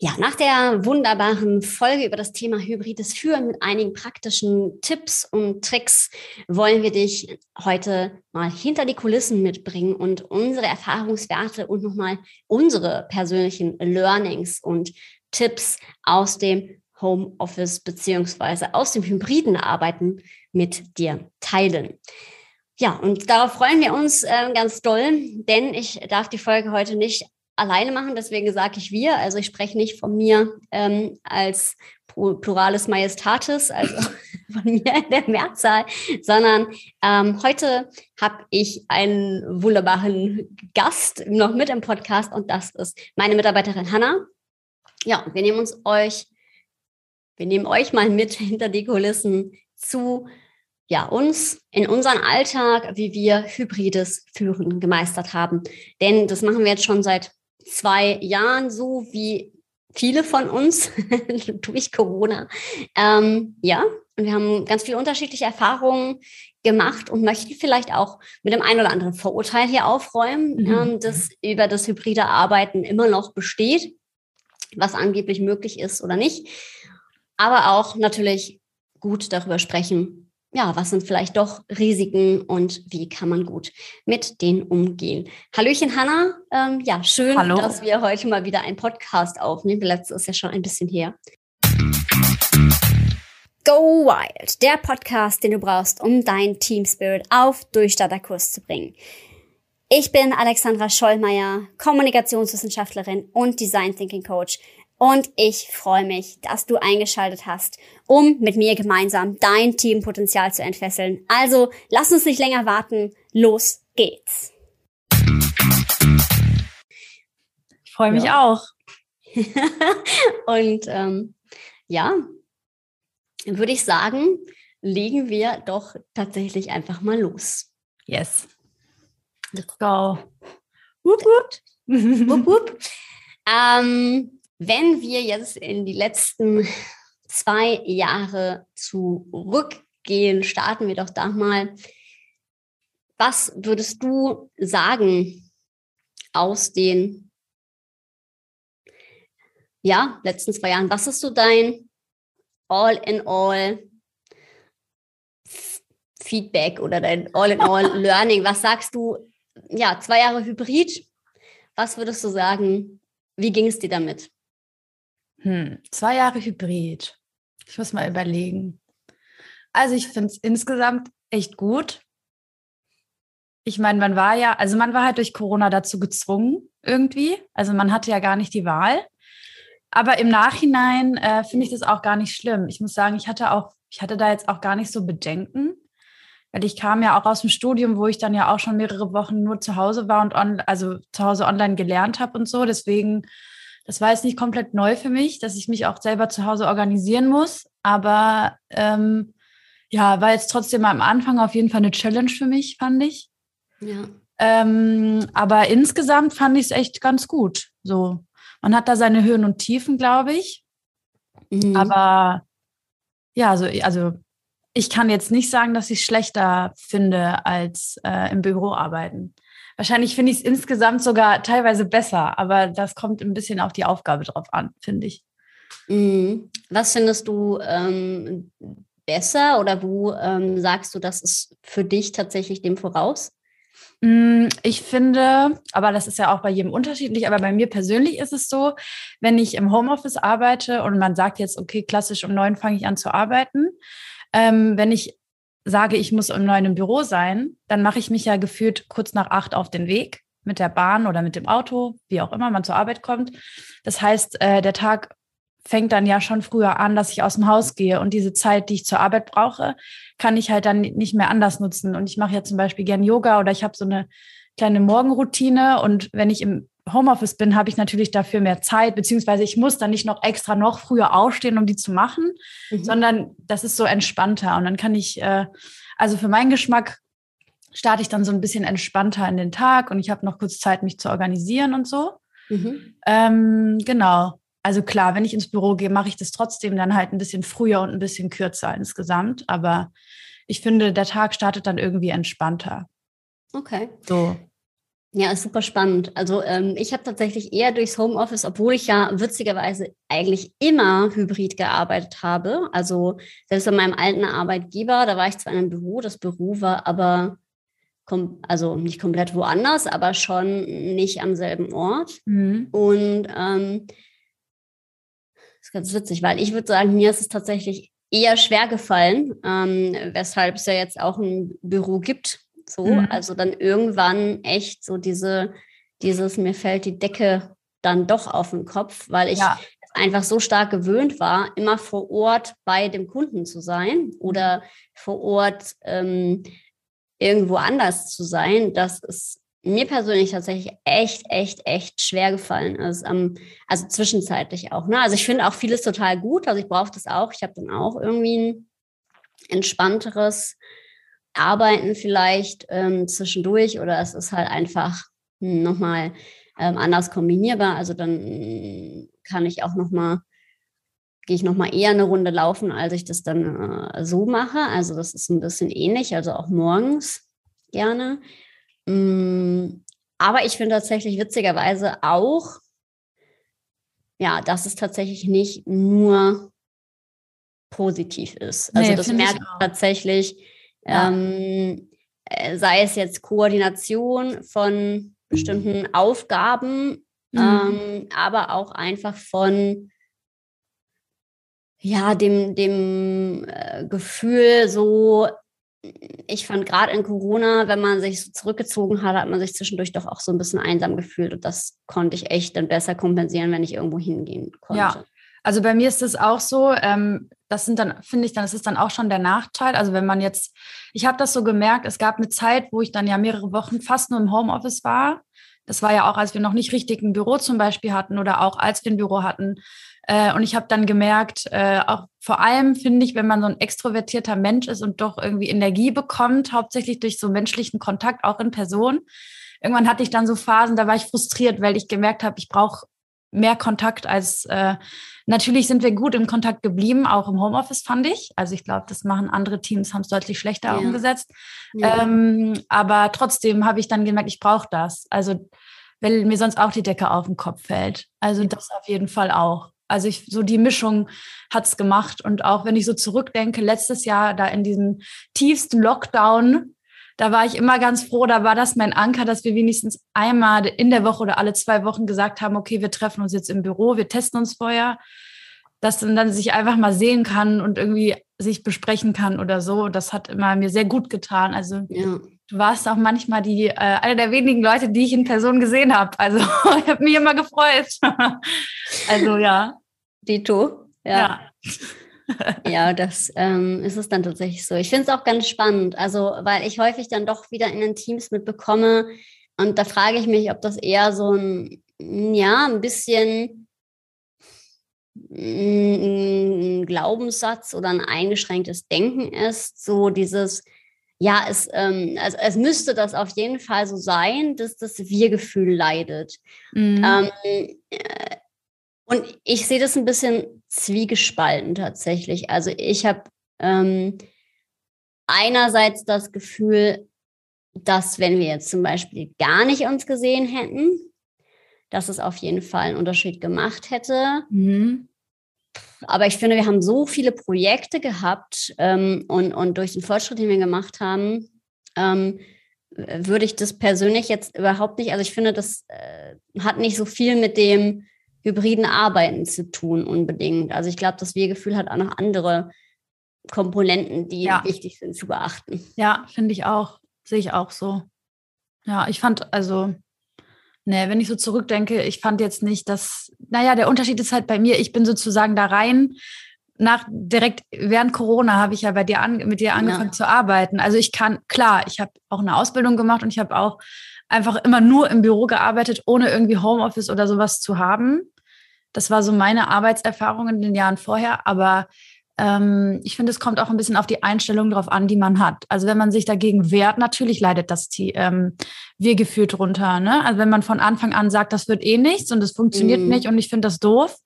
Ja, nach der wunderbaren Folge über das Thema hybrides Führen mit einigen praktischen Tipps und Tricks wollen wir dich heute mal hinter die Kulissen mitbringen und unsere Erfahrungswerte und nochmal unsere persönlichen Learnings und Tipps aus dem Homeoffice beziehungsweise aus dem hybriden Arbeiten mit dir teilen. Ja, und darauf freuen wir uns äh, ganz doll, denn ich darf die Folge heute nicht alleine machen, deswegen sage ich wir. Also ich spreche nicht von mir ähm, als Pluralis Majestatis, also von mir in der Mehrzahl, sondern ähm, heute habe ich einen wunderbaren Gast noch mit im Podcast und das ist meine Mitarbeiterin Hanna. Ja, wir nehmen uns euch, wir nehmen euch mal mit hinter die Kulissen zu ja, uns in unseren Alltag, wie wir hybrides Führen gemeistert haben. Denn das machen wir jetzt schon seit zwei Jahren so wie viele von uns durch Corona. Ähm, ja, und wir haben ganz viele unterschiedliche Erfahrungen gemacht und möchten vielleicht auch mit dem einen oder anderen Vorurteil hier aufräumen, mhm. ähm, das über das hybride Arbeiten immer noch besteht, was angeblich möglich ist oder nicht. Aber auch natürlich gut darüber sprechen, ja, was sind vielleicht doch Risiken und wie kann man gut mit denen umgehen? Hallöchen, Hanna. Ähm, ja, schön, Hallo. dass wir heute mal wieder einen Podcast aufnehmen. Letztes ist ja schon ein bisschen her. Go Wild, der Podcast, den du brauchst, um dein Team Spirit auf Durchstarterkurs zu bringen. Ich bin Alexandra Schollmeier, Kommunikationswissenschaftlerin und Design Thinking Coach und ich freue mich, dass du eingeschaltet hast, um mit mir gemeinsam dein Teampotenzial zu entfesseln. Also lass uns nicht länger warten. Los geht's. Ich freue mich ja. auch. Und ähm, ja, würde ich sagen, legen wir doch tatsächlich einfach mal los. Yes. Let's go. Wupp, wupp. wupp, wupp. Ähm, wenn wir jetzt in die letzten zwei Jahre zurückgehen, starten wir doch da mal. Was würdest du sagen aus den ja, letzten zwei Jahren? Was ist so dein All-in-All Feedback oder dein All-in-All Learning? Was sagst du? Ja, zwei Jahre Hybrid. Was würdest du sagen? Wie ging es dir damit? Hm, zwei Jahre Hybrid. Ich muss mal überlegen. Also ich finde es insgesamt echt gut. Ich meine, man war ja, also man war halt durch Corona dazu gezwungen irgendwie. Also man hatte ja gar nicht die Wahl. Aber im Nachhinein äh, finde ich das auch gar nicht schlimm. Ich muss sagen, ich hatte auch, ich hatte da jetzt auch gar nicht so Bedenken, weil ich kam ja auch aus dem Studium, wo ich dann ja auch schon mehrere Wochen nur zu Hause war und on, also zu Hause online gelernt habe und so. Deswegen das war jetzt nicht komplett neu für mich, dass ich mich auch selber zu Hause organisieren muss. Aber ähm, ja, war jetzt trotzdem am Anfang auf jeden Fall eine Challenge für mich, fand ich. Ja. Ähm, aber insgesamt fand ich es echt ganz gut. So, man hat da seine Höhen und Tiefen, glaube ich. Mhm. Aber ja, also, also ich kann jetzt nicht sagen, dass ich es schlechter finde als äh, im Büro arbeiten. Wahrscheinlich finde ich es insgesamt sogar teilweise besser, aber das kommt ein bisschen auf die Aufgabe drauf an, finde ich. Mhm. Was findest du ähm, besser oder wo ähm, sagst du, das ist für dich tatsächlich dem voraus? Mm, ich finde, aber das ist ja auch bei jedem unterschiedlich, aber bei mir persönlich ist es so, wenn ich im Homeoffice arbeite und man sagt jetzt, okay, klassisch um neun fange ich an zu arbeiten, ähm, wenn ich sage, ich muss um neun im Büro sein, dann mache ich mich ja gefühlt kurz nach acht auf den Weg mit der Bahn oder mit dem Auto, wie auch immer man zur Arbeit kommt. Das heißt, äh, der Tag fängt dann ja schon früher an, dass ich aus dem Haus gehe und diese Zeit, die ich zur Arbeit brauche, kann ich halt dann nicht mehr anders nutzen. Und ich mache ja zum Beispiel gern Yoga oder ich habe so eine kleine Morgenroutine und wenn ich im Homeoffice bin, habe ich natürlich dafür mehr Zeit, beziehungsweise ich muss dann nicht noch extra noch früher aufstehen, um die zu machen, mhm. sondern das ist so entspannter. Und dann kann ich, äh, also für meinen Geschmack starte ich dann so ein bisschen entspannter in den Tag und ich habe noch kurz Zeit, mich zu organisieren und so. Mhm. Ähm, genau. Also klar, wenn ich ins Büro gehe, mache ich das trotzdem dann halt ein bisschen früher und ein bisschen kürzer insgesamt. Aber ich finde, der Tag startet dann irgendwie entspannter. Okay. So. Ja, ist super spannend. Also ähm, ich habe tatsächlich eher durchs Homeoffice, obwohl ich ja witzigerweise eigentlich immer hybrid gearbeitet habe. Also selbst bei meinem alten Arbeitgeber, da war ich zwar in einem Büro, das Büro war aber also nicht komplett woanders, aber schon nicht am selben Ort. Mhm. Und ähm, das ist ganz witzig, weil ich würde sagen, mir ist es tatsächlich eher schwer gefallen, ähm, weshalb es ja jetzt auch ein Büro gibt. So, mhm. also dann irgendwann echt so diese, dieses, mir fällt die Decke dann doch auf den Kopf, weil ich ja. einfach so stark gewöhnt war, immer vor Ort bei dem Kunden zu sein oder vor Ort ähm, irgendwo anders zu sein, dass es mir persönlich tatsächlich echt, echt, echt schwer gefallen ist. Ähm, also zwischenzeitlich auch. Ne? Also ich finde auch vieles total gut. Also ich brauche das auch. Ich habe dann auch irgendwie ein entspannteres Arbeiten vielleicht ähm, zwischendurch oder es ist halt einfach nochmal ähm, anders kombinierbar. Also dann kann ich auch nochmal, gehe ich nochmal eher eine Runde laufen, als ich das dann äh, so mache. Also das ist ein bisschen ähnlich, also auch morgens gerne. Mm, aber ich finde tatsächlich witzigerweise auch, ja, dass es tatsächlich nicht nur positiv ist. Also nee, das merkt ich tatsächlich, ja. ähm, äh, sei es jetzt Koordination von bestimmten Aufgaben, mhm. ähm, aber auch einfach von ja, dem, dem äh, Gefühl, so ich fand gerade in Corona, wenn man sich so zurückgezogen hat, hat man sich zwischendurch doch auch so ein bisschen einsam gefühlt. Und das konnte ich echt dann besser kompensieren, wenn ich irgendwo hingehen konnte. Ja, also bei mir ist es auch so, ähm, das sind dann, finde ich dann, das ist dann auch schon der Nachteil. Also wenn man jetzt, ich habe das so gemerkt, es gab eine Zeit, wo ich dann ja mehrere Wochen fast nur im Homeoffice war. Das war ja auch, als wir noch nicht richtig ein Büro zum Beispiel hatten oder auch als wir ein Büro hatten, äh, und ich habe dann gemerkt, äh, auch vor allem finde ich, wenn man so ein extrovertierter Mensch ist und doch irgendwie Energie bekommt, hauptsächlich durch so menschlichen Kontakt, auch in Person. Irgendwann hatte ich dann so Phasen, da war ich frustriert, weil ich gemerkt habe, ich brauche mehr Kontakt als äh, natürlich sind wir gut im Kontakt geblieben, auch im Homeoffice fand ich. Also ich glaube, das machen andere Teams, haben es deutlich schlechter ja. umgesetzt. Ja. Ähm, aber trotzdem habe ich dann gemerkt, ich brauche das. Also weil mir sonst auch die Decke auf den Kopf fällt. Also das auf jeden Fall auch. Also ich, so die Mischung hat's gemacht. Und auch wenn ich so zurückdenke, letztes Jahr da in diesem tiefsten Lockdown, da war ich immer ganz froh, da war das mein Anker, dass wir wenigstens einmal in der Woche oder alle zwei Wochen gesagt haben, okay, wir treffen uns jetzt im Büro, wir testen uns vorher, dass man dann sich einfach mal sehen kann und irgendwie sich besprechen kann oder so. Das hat immer mir sehr gut getan. Also ja. du warst auch manchmal die äh, eine der wenigen Leute, die ich in Person gesehen habe. Also ich habe mich immer gefreut. also ja. Dito, ja. Ja, ja das ähm, ist es dann tatsächlich so. Ich finde es auch ganz spannend, also weil ich häufig dann doch wieder in den Teams mitbekomme und da frage ich mich, ob das eher so ein, ja, ein bisschen ein Glaubenssatz oder ein eingeschränktes Denken ist, so dieses, ja, es, ähm, also es müsste das auf jeden Fall so sein, dass das Wir-Gefühl leidet. Mhm. Ähm, äh, und ich sehe das ein bisschen zwiegespalten tatsächlich. Also ich habe ähm, einerseits das Gefühl, dass wenn wir jetzt zum Beispiel gar nicht uns gesehen hätten, dass es auf jeden Fall einen Unterschied gemacht hätte. Mhm. Aber ich finde, wir haben so viele Projekte gehabt ähm, und, und durch den Fortschritt, den wir gemacht haben, ähm, würde ich das persönlich jetzt überhaupt nicht, also ich finde, das äh, hat nicht so viel mit dem hybriden Arbeiten zu tun unbedingt. Also ich glaube, das Wir-Gefühl hat auch noch andere Komponenten, die ja. wichtig sind zu beachten. Ja, finde ich auch. Sehe ich auch so. Ja, ich fand, also Nee, wenn ich so zurückdenke, ich fand jetzt nicht, dass, naja, der Unterschied ist halt bei mir, ich bin sozusagen da rein. Nach direkt während Corona habe ich ja bei dir an, mit dir angefangen ja. zu arbeiten. Also ich kann, klar, ich habe auch eine Ausbildung gemacht und ich habe auch einfach immer nur im Büro gearbeitet, ohne irgendwie Homeoffice oder sowas zu haben. Das war so meine Arbeitserfahrung in den Jahren vorher. Aber ähm, ich finde, es kommt auch ein bisschen auf die Einstellung drauf an, die man hat. Also wenn man sich dagegen wehrt, natürlich leidet das ähm, Wir-Gefühl drunter. Ne? Also wenn man von Anfang an sagt, das wird eh nichts und es funktioniert mm. nicht und ich finde das doof,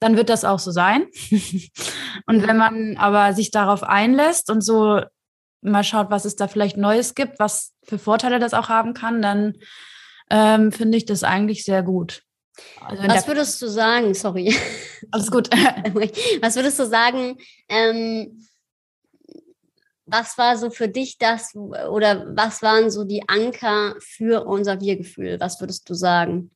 dann wird das auch so sein. und wenn man aber sich darauf einlässt und so mal schaut, was es da vielleicht Neues gibt, was für Vorteile das auch haben kann, dann ähm, finde ich das eigentlich sehr gut. Also Was würdest du sagen? Sorry. Alles gut. Was würdest du sagen? Ähm, was war so für dich das oder was waren so die Anker für unser Wir-Gefühl? Was würdest du sagen?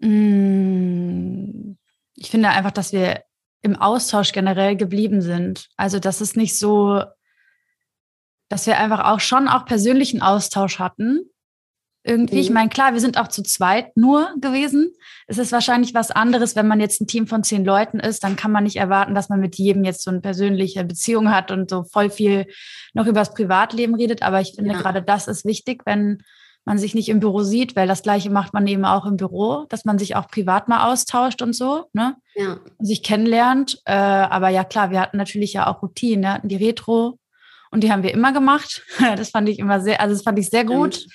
Mm, ich finde einfach, dass wir im Austausch generell geblieben sind. Also, dass es nicht so, dass wir einfach auch schon auch persönlichen Austausch hatten, irgendwie. Mhm. Ich meine, klar, wir sind auch zu zweit nur gewesen. Es ist wahrscheinlich was anderes, wenn man jetzt ein Team von zehn Leuten ist, dann kann man nicht erwarten, dass man mit jedem jetzt so eine persönliche Beziehung hat und so voll viel noch über das Privatleben redet. Aber ich finde, ja. gerade das ist wichtig, wenn man sich nicht im Büro sieht, weil das Gleiche macht man eben auch im Büro, dass man sich auch privat mal austauscht und so, ne? Ja. Und sich kennenlernt. Äh, aber ja, klar, wir hatten natürlich ja auch Routinen, wir hatten die Retro und die haben wir immer gemacht. Das fand ich immer sehr, also das fand ich sehr gut. Stimmt.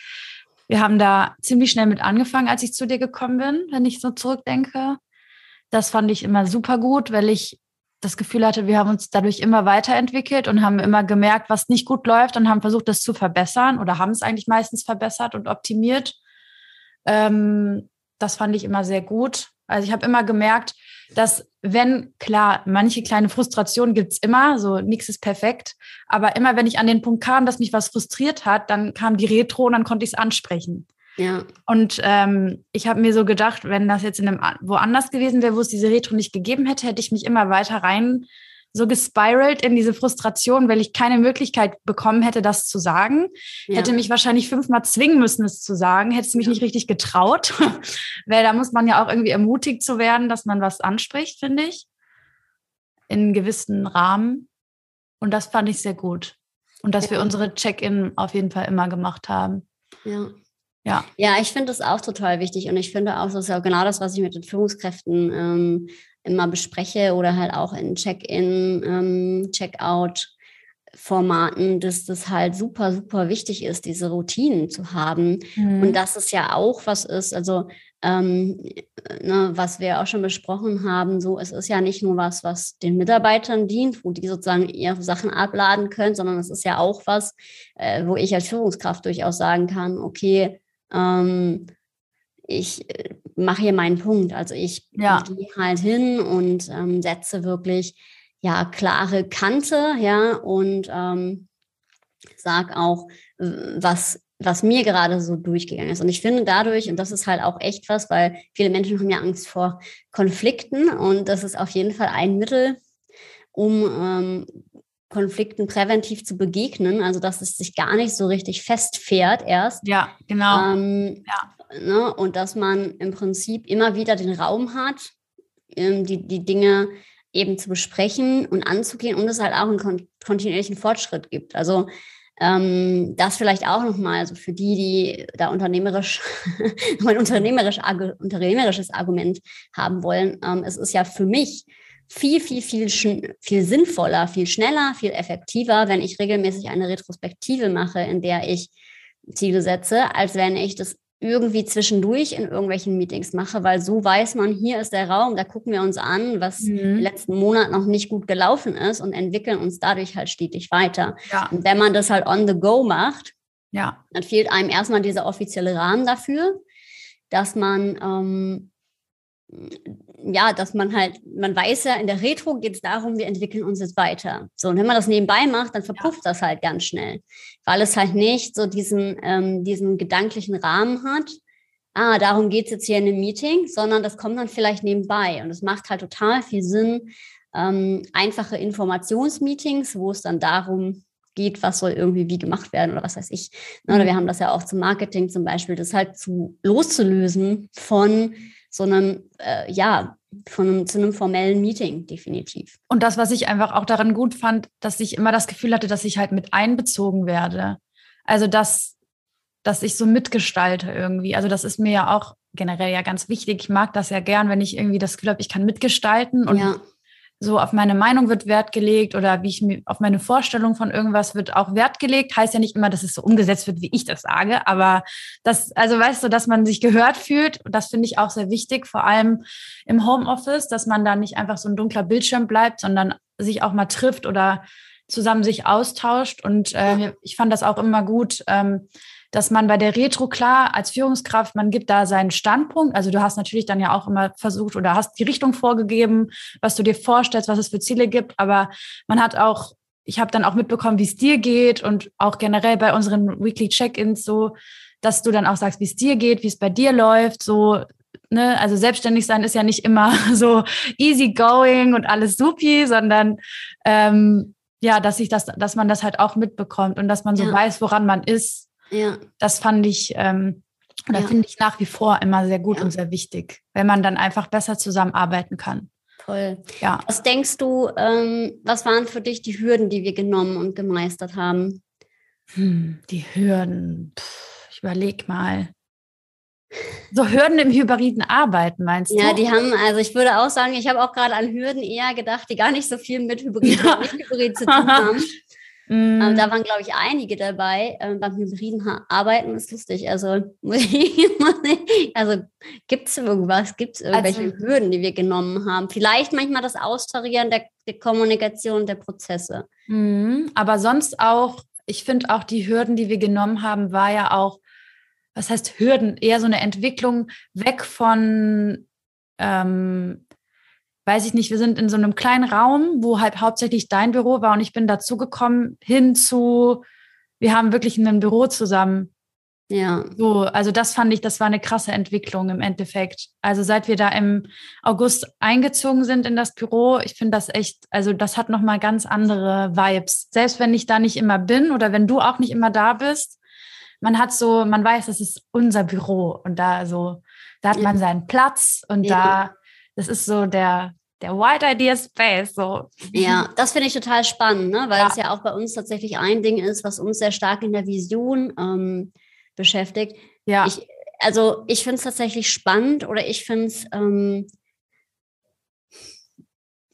Wir haben da ziemlich schnell mit angefangen, als ich zu dir gekommen bin, wenn ich so zurückdenke. Das fand ich immer super gut, weil ich das Gefühl hatte, wir haben uns dadurch immer weiterentwickelt und haben immer gemerkt, was nicht gut läuft und haben versucht, das zu verbessern oder haben es eigentlich meistens verbessert und optimiert. Ähm, das fand ich immer sehr gut. Also ich habe immer gemerkt, dass wenn, klar, manche kleine Frustrationen gibt's immer, so nichts ist perfekt, aber immer wenn ich an den Punkt kam, dass mich was frustriert hat, dann kam die Retro und dann konnte ich es ansprechen. Ja. Und ähm, ich habe mir so gedacht, wenn das jetzt in einem woanders gewesen wäre, wo es diese Retro nicht gegeben hätte, hätte ich mich immer weiter rein so gespiralt in diese Frustration, weil ich keine Möglichkeit bekommen hätte, das zu sagen. Ja. Hätte mich wahrscheinlich fünfmal zwingen müssen, es zu sagen, hätte es mich ja. nicht richtig getraut, weil da muss man ja auch irgendwie ermutigt zu werden, dass man was anspricht, finde ich, in gewissen Rahmen. Und das fand ich sehr gut. Und dass ja. wir unsere Check-in auf jeden Fall immer gemacht haben. Ja. Ja, ja ich finde das auch total wichtig und ich finde auch, das ist ja genau das, was ich mit den Führungskräften ähm, immer bespreche oder halt auch in Check-in, ähm, Check-out. Formaten, dass das halt super, super wichtig ist, diese Routinen zu haben. Mhm. Und dass es ja auch was ist, also ähm, ne, was wir auch schon besprochen haben, so es ist ja nicht nur was, was den Mitarbeitern dient, wo die sozusagen ihre Sachen abladen können, sondern es ist ja auch was, äh, wo ich als Führungskraft durchaus sagen kann, okay, ähm, ich äh, mache hier meinen Punkt. Also ich ja. gehe halt hin und ähm, setze wirklich ja klare Kante, ja, und ähm, sag auch, was was mir gerade so durchgegangen ist. Und ich finde dadurch, und das ist halt auch echt was, weil viele Menschen haben ja Angst vor Konflikten und das ist auf jeden Fall ein Mittel, um ähm, Konflikten präventiv zu begegnen, also dass es sich gar nicht so richtig festfährt erst. Ja, genau. Ähm, ja. Ne, und dass man im Prinzip immer wieder den Raum hat, ähm, die, die Dinge eben zu besprechen und anzugehen und es halt auch einen kon kontinuierlichen Fortschritt gibt. Also ähm, das vielleicht auch nochmal, also für die, die da unternehmerisch, ein unternehmerisch, unternehmerisches Argument haben wollen. Ähm, es ist ja für mich viel, viel, viel, viel sinnvoller, viel schneller, viel effektiver, wenn ich regelmäßig eine Retrospektive mache, in der ich Ziele setze, als wenn ich das irgendwie zwischendurch in irgendwelchen Meetings mache, weil so weiß man, hier ist der Raum, da gucken wir uns an, was mhm. im letzten Monat noch nicht gut gelaufen ist und entwickeln uns dadurch halt stetig weiter. Ja. Und wenn man das halt on the go macht, ja. dann fehlt einem erstmal dieser offizielle Rahmen dafür, dass man ähm, ja, dass man halt, man weiß ja, in der Retro geht es darum, wir entwickeln uns jetzt weiter. So, und wenn man das nebenbei macht, dann verpufft ja. das halt ganz schnell, weil es halt nicht so diesen, ähm, diesen gedanklichen Rahmen hat. Ah, darum geht es jetzt hier in einem Meeting, sondern das kommt dann vielleicht nebenbei. Und es macht halt total viel Sinn, ähm, einfache Informationsmeetings, wo es dann darum geht, was soll irgendwie wie gemacht werden oder was weiß ich. Mhm. Oder wir haben das ja auch zum Marketing zum Beispiel, das halt zu loszulösen von sondern äh, ja, von, zu einem formellen Meeting, definitiv. Und das, was ich einfach auch daran gut fand, dass ich immer das Gefühl hatte, dass ich halt mit einbezogen werde. Also, dass, dass ich so mitgestalte irgendwie. Also, das ist mir ja auch generell ja ganz wichtig. Ich mag das ja gern, wenn ich irgendwie das Gefühl habe, ich kann mitgestalten und ja so auf meine Meinung wird Wert gelegt oder wie ich mir auf meine Vorstellung von irgendwas wird auch Wert gelegt. Heißt ja nicht immer, dass es so umgesetzt wird, wie ich das sage, aber das, also weißt du, dass man sich gehört fühlt, das finde ich auch sehr wichtig, vor allem im Homeoffice, dass man da nicht einfach so ein dunkler Bildschirm bleibt, sondern sich auch mal trifft oder zusammen sich austauscht. Und äh, ich fand das auch immer gut, ähm, dass man bei der Retro klar als Führungskraft, man gibt da seinen Standpunkt. Also du hast natürlich dann ja auch immer versucht oder hast die Richtung vorgegeben, was du dir vorstellst, was es für Ziele gibt. Aber man hat auch, ich habe dann auch mitbekommen, wie es dir geht und auch generell bei unseren Weekly Check-ins so, dass du dann auch sagst, wie es dir geht, wie es bei dir läuft, so Ne, also selbstständig sein ist ja nicht immer so easy going und alles supi, sondern ähm, ja, dass ich das, dass man das halt auch mitbekommt und dass man so ja. weiß, woran man ist. Ja. Das fand ich, ähm, oder ja. finde ich nach wie vor immer sehr gut ja. und sehr wichtig, wenn man dann einfach besser zusammenarbeiten kann. Toll. Ja. Was denkst du, ähm, was waren für dich die Hürden, die wir genommen und gemeistert haben? Hm, die Hürden. Puh, ich überlege mal. So Hürden im hybriden Arbeiten, meinst du? Ja, die haben, also ich würde auch sagen, ich habe auch gerade an Hürden eher gedacht, die gar nicht so viel mit Hybrid, ja. Hybrid zu tun haben. Mm. Ähm, da waren, glaube ich, einige dabei. Ähm, beim hybriden Arbeiten ist lustig. Also, also gibt es irgendwas? Gibt es irgendwelche also, Hürden, die wir genommen haben? Vielleicht manchmal das Austarieren der, der Kommunikation der Prozesse. Mm, aber sonst auch, ich finde auch die Hürden, die wir genommen haben, war ja auch, was heißt Hürden? Eher so eine Entwicklung weg von, ähm, weiß ich nicht, wir sind in so einem kleinen Raum, wo halt hauptsächlich dein Büro war und ich bin dazugekommen hin zu, wir haben wirklich ein Büro zusammen. Ja. So, also das fand ich, das war eine krasse Entwicklung im Endeffekt. Also seit wir da im August eingezogen sind in das Büro, ich finde das echt, also das hat nochmal ganz andere Vibes. Selbst wenn ich da nicht immer bin oder wenn du auch nicht immer da bist, man hat so, man weiß, das ist unser Büro und da so, da hat man seinen Platz und da, das ist so der, der White Idea Space. So. Ja, das finde ich total spannend, ne? weil ja. es ja auch bei uns tatsächlich ein Ding ist, was uns sehr stark in der Vision ähm, beschäftigt. Ja. Ich, also ich finde es tatsächlich spannend oder ich finde es, ähm,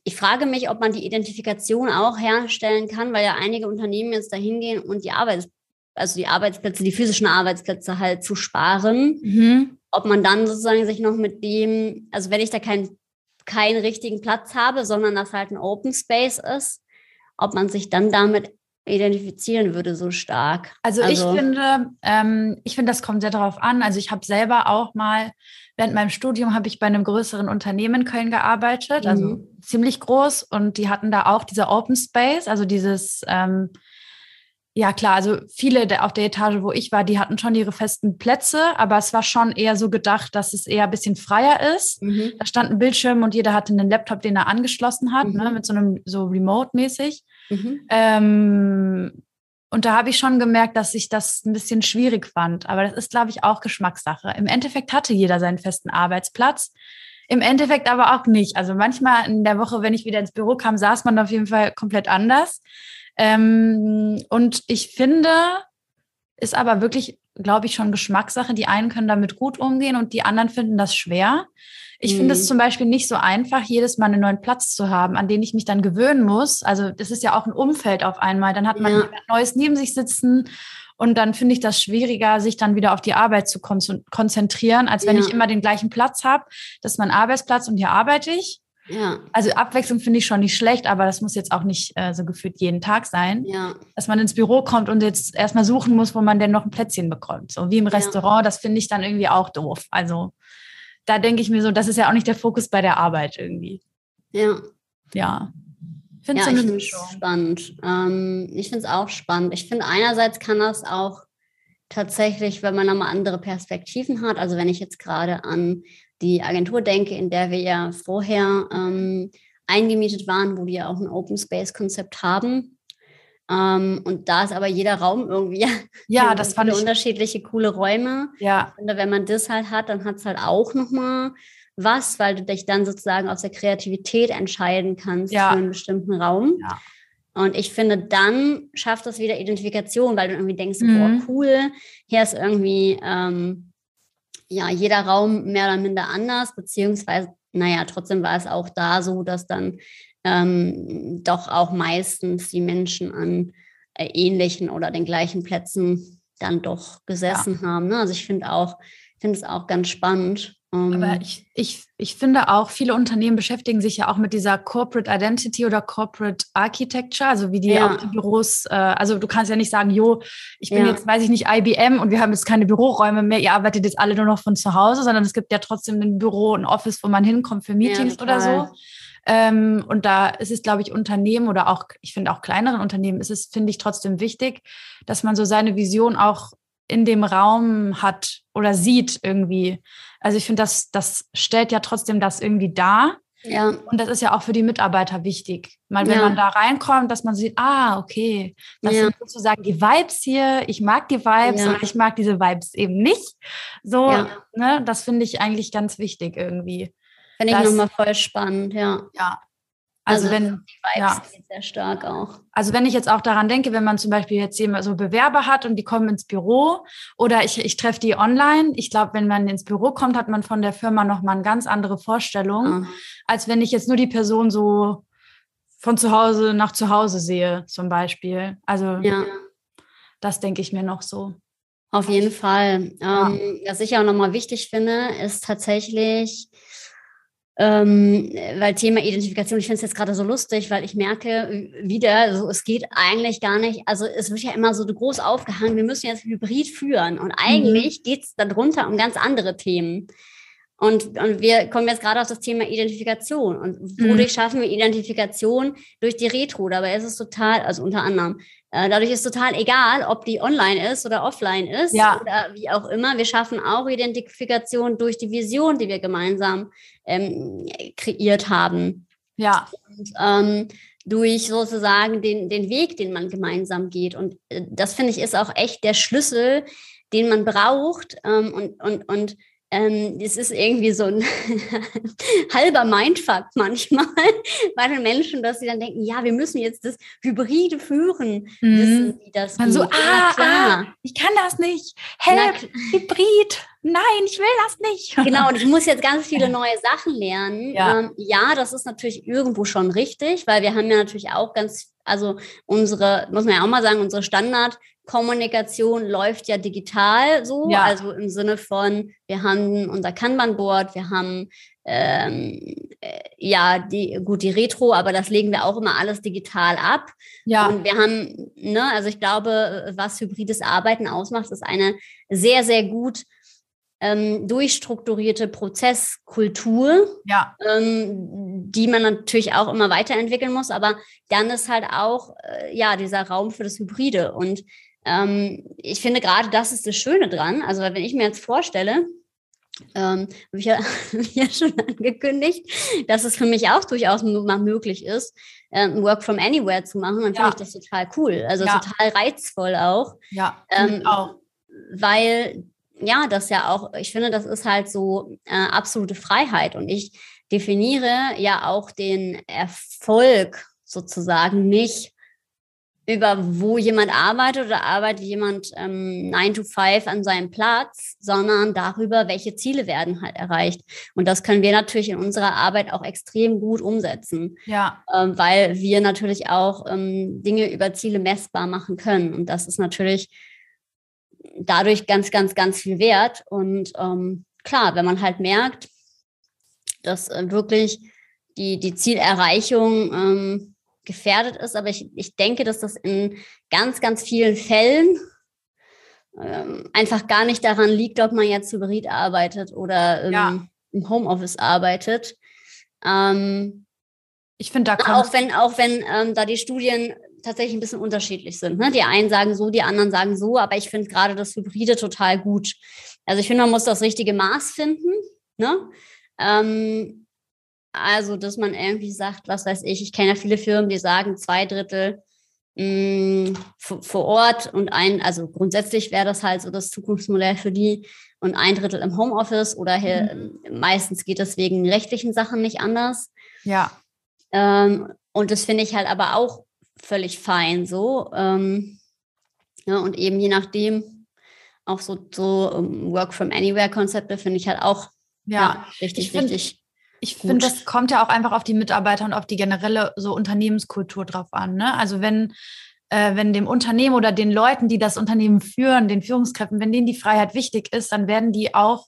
ich frage mich, ob man die Identifikation auch herstellen kann, weil ja einige Unternehmen jetzt dahin gehen und die Arbeits also die Arbeitsplätze, die physischen Arbeitsplätze halt zu sparen. Mhm. Ob man dann sozusagen sich noch mit dem, also wenn ich da keinen keinen richtigen Platz habe, sondern das halt ein Open Space ist, ob man sich dann damit identifizieren würde so stark. Also, also ich finde, ähm, ich finde, das kommt sehr darauf an. Also ich habe selber auch mal während meinem Studium habe ich bei einem größeren Unternehmen in Köln gearbeitet, also mhm. ziemlich groß, und die hatten da auch diese Open Space, also dieses ähm, ja, klar, also viele auf der Etage, wo ich war, die hatten schon ihre festen Plätze, aber es war schon eher so gedacht, dass es eher ein bisschen freier ist. Mhm. Da stand ein Bildschirm und jeder hatte einen Laptop, den er angeschlossen hat, ne, mhm. ne, mit so einem so Remote-mäßig. Mhm. Ähm, und da habe ich schon gemerkt, dass ich das ein bisschen schwierig fand. Aber das ist, glaube ich, auch Geschmackssache. Im Endeffekt hatte jeder seinen festen Arbeitsplatz. Im Endeffekt aber auch nicht. Also manchmal in der Woche, wenn ich wieder ins Büro kam, saß man auf jeden Fall komplett anders. Ähm, und ich finde, ist aber wirklich, glaube ich, schon Geschmackssache. Die einen können damit gut umgehen und die anderen finden das schwer. Ich mhm. finde es zum Beispiel nicht so einfach, jedes Mal einen neuen Platz zu haben, an den ich mich dann gewöhnen muss. Also das ist ja auch ein Umfeld auf einmal. Dann hat man ja. Neues neben sich sitzen und dann finde ich das schwieriger, sich dann wieder auf die Arbeit zu konzentrieren, als wenn ja. ich immer den gleichen Platz habe. Das ist mein Arbeitsplatz und hier arbeite ich. Ja. Also Abwechslung finde ich schon nicht schlecht, aber das muss jetzt auch nicht äh, so gefühlt jeden Tag sein. Ja. Dass man ins Büro kommt und jetzt erstmal suchen muss, wo man denn noch ein Plätzchen bekommt. So wie im Restaurant, ja. das finde ich dann irgendwie auch doof. Also da denke ich mir so, das ist ja auch nicht der Fokus bei der Arbeit irgendwie. Ja. Ja. Finde ja, ich finde es spannend. Ähm, ich finde es auch spannend. Ich finde einerseits kann das auch tatsächlich, wenn man nochmal andere Perspektiven hat. Also wenn ich jetzt gerade an die Agentur denke, in der wir ja vorher ähm, eingemietet waren, wo die ja auch ein Open Space Konzept haben. Ähm, und da ist aber jeder Raum irgendwie ja, das fand ich unterschiedliche coole Räume. Ja. Und wenn man das halt hat, dann hat es halt auch noch mal was, weil du dich dann sozusagen aus der Kreativität entscheiden kannst ja. für einen bestimmten Raum. Ja. Und ich finde, dann schafft das wieder Identifikation, weil du irgendwie denkst, mhm. boah, cool, hier ist irgendwie ähm, ja, jeder Raum mehr oder minder anders, beziehungsweise, naja, trotzdem war es auch da so, dass dann ähm, doch auch meistens die Menschen an äh, ähnlichen oder den gleichen Plätzen dann doch gesessen ja. haben. Ne? Also ich finde auch, finde es auch ganz spannend. Aber Ähm, ich, ich, ich finde auch, viele Unternehmen beschäftigen sich ja auch mit dieser Corporate Identity oder Corporate Architecture, also wie die Ja. auch die Büros, äh, also du kannst ja nicht sagen, jo, ich bin Ja. jetzt, weiß ich nicht, IBM und wir haben jetzt keine Büroräume mehr, ihr arbeitet jetzt alle nur noch von zu Hause, sondern es gibt ja trotzdem ein Büro, ein Office, wo man hinkommt für Meetings oder total. so. Ähm, und da ist es, glaube ich, Unternehmen oder auch, ich finde auch kleineren Unternehmen ist es, finde ich, trotzdem wichtig, dass man so seine Vision auch in dem Raum hat oder sieht irgendwie. Also ich finde, das, das stellt ja trotzdem das irgendwie dar. ja, Und das ist ja auch für die Mitarbeiter wichtig. Mal, wenn Ja. man da reinkommt, dass man sieht, ah, okay, das Ja. sind sozusagen die Vibes hier. Ich mag die Vibes oder ich mag diese Vibes eben nicht. So, Ja. ne, das finde ich eigentlich ganz wichtig irgendwie. finde ich nochmal voll spannend, ja. Ja. Also, Also, wenn, Die Ja. Vibes sehr stark auch. Also wenn ich jetzt auch daran denke, wenn man zum Beispiel jetzt jemand so Bewerber hat und die kommen ins Büro oder ich, ich treffe die online, ich glaube, wenn man ins Büro kommt, hat man von der Firma nochmal eine ganz andere Vorstellung, Ja. als wenn ich jetzt nur die Person so von zu Hause nach zu Hause sehe, zum Beispiel. Also ja. das denke ich mir noch so. Auf jeden Fall. Ja. Ähm, was ich auch nochmal wichtig finde, ist tatsächlich, ähm, weil Thema Identifikation, ich finde es jetzt gerade so lustig, weil ich merke wieder, so, es geht eigentlich gar nicht, also es wird ja immer so groß aufgehangen, wir müssen jetzt Hybrid führen. Und eigentlich geht es darunter um ganz andere Themen. Und, und wir kommen jetzt gerade auf das Thema Identifikation. Und wodurch schaffen wir Identifikation? Durch die Retro. Dabei ist es total, also unter anderem, äh, dadurch ist total egal, ob die online ist oder offline ist Ja. oder wie auch immer. Wir schaffen auch Identifikation durch die Vision, die wir gemeinsam ähm, kreiert haben. Ja, Und, ähm, durch sozusagen den, den Weg, den man gemeinsam geht. Und äh, das finde ich ist auch echt der Schlüssel, den man braucht. Ähm, und, und, und ähm, es ist irgendwie so ein halber Mindfuck manchmal bei den Menschen, dass sie dann denken, ja, wir müssen jetzt das Hybride führen, Mhm. wissen, wie das Man so, ah, ja, klar. ah, ich kann das nicht. Na, Help, kl- Hybrid. Nein, ich will das nicht. Genau, und ich muss jetzt ganz viele neue Sachen lernen. Ja. Ähm, ja, das ist natürlich irgendwo schon richtig, weil wir haben ja natürlich auch ganz, also unsere, muss man ja auch mal sagen, unsere Standardkommunikation läuft ja digital so, Ja. also im Sinne von, wir haben unser Kanban-Board, wir haben ähm, äh, ja die gut die Retro, aber das legen wir auch immer alles digital ab. Ja, Und wir haben, ne, also ich glaube, was hybrides Arbeiten ausmacht, ist eine sehr, sehr gut ähm, durchstrukturierte Prozesskultur, ja, ähm, die man natürlich auch immer weiterentwickeln muss. Aber dann ist halt auch äh, ja dieser Raum für das Hybride. Und ähm, ich finde gerade das ist das Schöne dran. Also wenn ich mir jetzt vorstelle, ähm, habe ich ja, ja schon angekündigt, dass es für mich auch durchaus mal möglich ist, ähm, Work from Anywhere zu machen, dann Ja. finde ich das total cool. Also Ja. total reizvoll auch ja. Ähm, auch. weil ja, das ja auch, ich finde, das ist halt so äh, absolute Freiheit und ich definiere ja auch den Erfolg sozusagen nicht über wo jemand arbeitet oder arbeitet jemand ähm, 9 to 5 an seinem Platz, sondern darüber, welche Ziele werden halt erreicht. Und das können wir natürlich in unserer Arbeit auch extrem gut umsetzen, Ja, ähm, weil wir natürlich auch ähm, Dinge über Ziele messbar machen können. Und das ist natürlich dadurch ganz, ganz, ganz viel wert. Und ähm, klar, wenn man halt merkt, dass äh, wirklich die, die Zielerreichung ähm, gefährdet ist, aber ich, ich denke, dass das in ganz, ganz vielen Fällen ähm, einfach gar nicht daran liegt, ob man jetzt hybrid arbeitet oder ähm, Ja. im Homeoffice arbeitet. Ähm, ich finde, da auch kommt wenn, auch wenn ähm, da die Studien tatsächlich ein bisschen unterschiedlich sind. Ne? Die einen sagen so, die anderen sagen so, aber ich finde gerade das Hybride total gut. Also ich finde, man muss das richtige Maß finden. Ne? Ähm, also, dass man irgendwie sagt, was weiß ich, ich kenne ja viele Firmen, die sagen, zwei Drittel mh, vor vor Ort und ein, also grundsätzlich wäre das halt so das Zukunftsmodell für die und ein Drittel im Homeoffice oder hier, meistens geht es wegen rechtlichen Sachen nicht anders. ja, Ähm, und das finde ich halt aber auch völlig fein so. Ähm, ja, und eben je nachdem, auch so, so um, Work from Anywhere-Konzepte finde ich halt auch ja. ja, richtig, Ich find- richtig. Ich finde, das kommt ja auch einfach auf die Mitarbeiter und auf die generelle so Unternehmenskultur drauf an. Ne? Also wenn, äh, wenn dem Unternehmen oder den Leuten, die das Unternehmen führen, den Führungskräften, wenn denen die Freiheit wichtig ist, dann werden die auch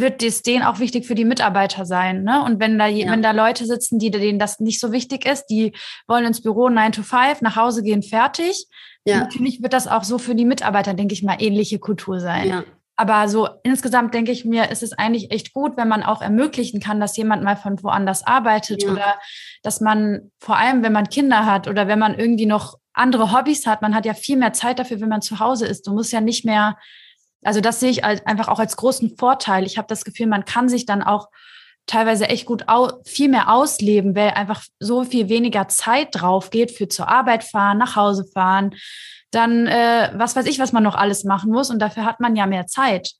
wird es denen auch wichtig für die Mitarbeiter sein. Ne? Und wenn da, ja. wenn da Leute sitzen, die denen das nicht so wichtig ist, die wollen ins Büro 9 to 5, nach Hause gehen, fertig. Ja. Natürlich wird das auch so für die Mitarbeiter, denke ich mal, ähnliche Kultur sein. Ja. Aber so insgesamt denke ich mir, ist es eigentlich echt gut, wenn man auch ermöglichen kann, dass jemand mal von woanders arbeitet ja. oder dass man vor allem, wenn man Kinder hat oder wenn man irgendwie noch andere Hobbys hat, man hat ja viel mehr Zeit dafür, wenn man zu Hause ist. Du musst ja nicht mehr, also das sehe ich als, einfach auch als großen Vorteil. Ich habe das Gefühl, man kann sich dann auch teilweise echt gut viel mehr ausleben, weil einfach so viel weniger Zeit drauf geht für zur Arbeit fahren, nach Hause fahren, dann äh, was weiß ich, was man noch alles machen muss. Und dafür hat man ja mehr Zeit,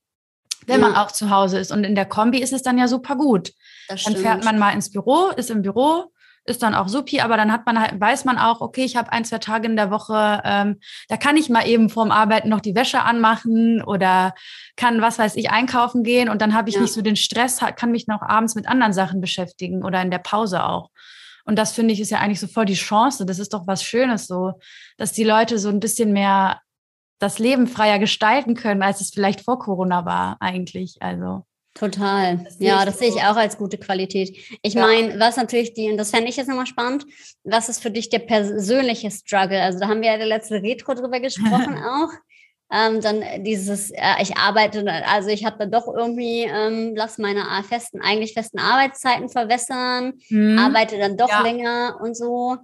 wenn ja. man auch zu Hause ist. Und in der Kombi ist es dann ja super gut. dann fährt man mal ins Büro, ist im Büro, ist dann auch supi, aber dann hat man halt, weiß man auch, okay, ich habe ein, zwei Tage in der Woche, ähm, da kann ich mal eben vorm Arbeiten noch die Wäsche anmachen oder kann, was weiß ich, einkaufen gehen und dann habe ich ja. nicht so den Stress, kann mich noch abends mit anderen Sachen beschäftigen oder in der Pause auch. Und das finde ich ist ja eigentlich so voll die Chance. Das ist doch was Schönes so, dass die Leute so ein bisschen mehr das Leben freier gestalten können, als es vielleicht vor Corona war eigentlich. Also. Total. Das ja, das sehe ich auch als gute Qualität. Ich ja. meine, was natürlich die, und das fände ich jetzt nochmal spannend, was ist für dich der persönliche Struggle? Also da haben wir ja der letzte Retro drüber gesprochen auch. Ähm, dann dieses, äh, ich arbeite, also ich habe dann doch irgendwie, ähm, lass meine festen, eigentlich festen Arbeitszeiten verwässern, hm. arbeite dann doch ja. länger und so.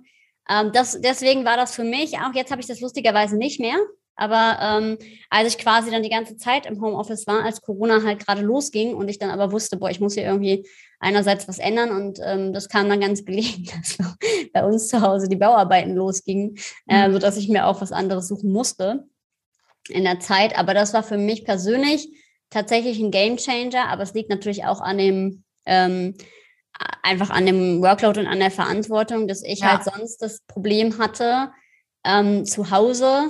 Ähm, das, deswegen war das für mich auch, jetzt habe ich das lustigerweise nicht mehr. Aber ähm, als ich quasi dann die ganze Zeit im Homeoffice war, als Corona halt gerade losging und ich dann aber wusste, boah, ich muss hier irgendwie einerseits was ändern und ähm, das kam dann ganz gelegen, dass bei uns zu Hause die Bauarbeiten losgingen, äh, mhm. sodass ich mir auch was anderes suchen musste in der Zeit. Aber das war für mich persönlich tatsächlich ein Game Changer, aber es liegt natürlich auch an dem ähm, einfach an dem Workload und an der Verantwortung, dass ich ja. halt sonst das Problem hatte, ähm, zu Hause,